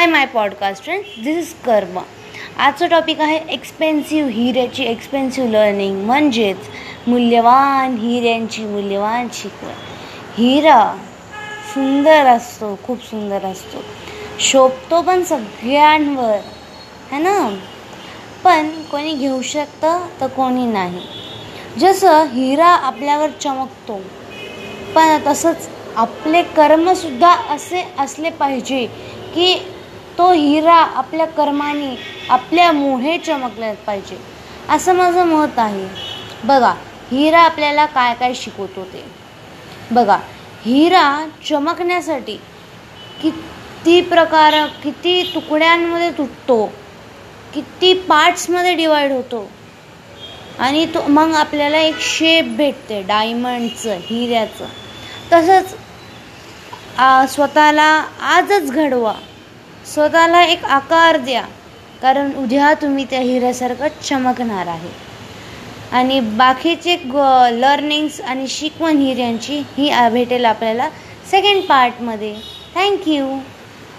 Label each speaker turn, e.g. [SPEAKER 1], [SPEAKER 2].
[SPEAKER 1] Hi my podcast friend this is कर्म आजचं topic आहे एक्सपेन्सिव्ह हिऱ्याची एक्सपेन्सिव्ह लर्निंग म्हणजेच मूल्यवान हिऱ्यांची मूल्यवान शिकवण. हिरा सुंदर असतो खूप सुंदर असतो. शोभतो पण सगळ्यांवर है ना? पण कोणी घेऊ शकतं तर कोणी नाही. जसं हिरा आपल्यावर चमकतो पण तसंच आपले कर्मसुद्धा असे असले पाहिजे की तो हिरा आपल्या कर्माने आपल्यामुळे चमकला पाहिजे. असं माझं मत आहे. बघा हिरा आपल्याला काय काय शिकवतो ते. बघा हिरा चमकण्यासाठी किती प्रकार किती तुकड्यांमध्ये तुटतो किती पार्ट्समध्ये डिवाईड होतो. आणि तो मग आपल्याला एक शेप भेटते डायमंडचं हिऱ्याचं. तसंच स्वतःला आजच घडवा. स्वतःला एक आकार द्या. कारण उद्या तुम्ही त्या हिऱ्यासारखं चमकणार आहे. आणि बाकीचे लर्निंग्स आणि शिकवण हिऱ्यांची ही भेटेल आपल्याला सेकंड पार्टमध्ये थँक्यू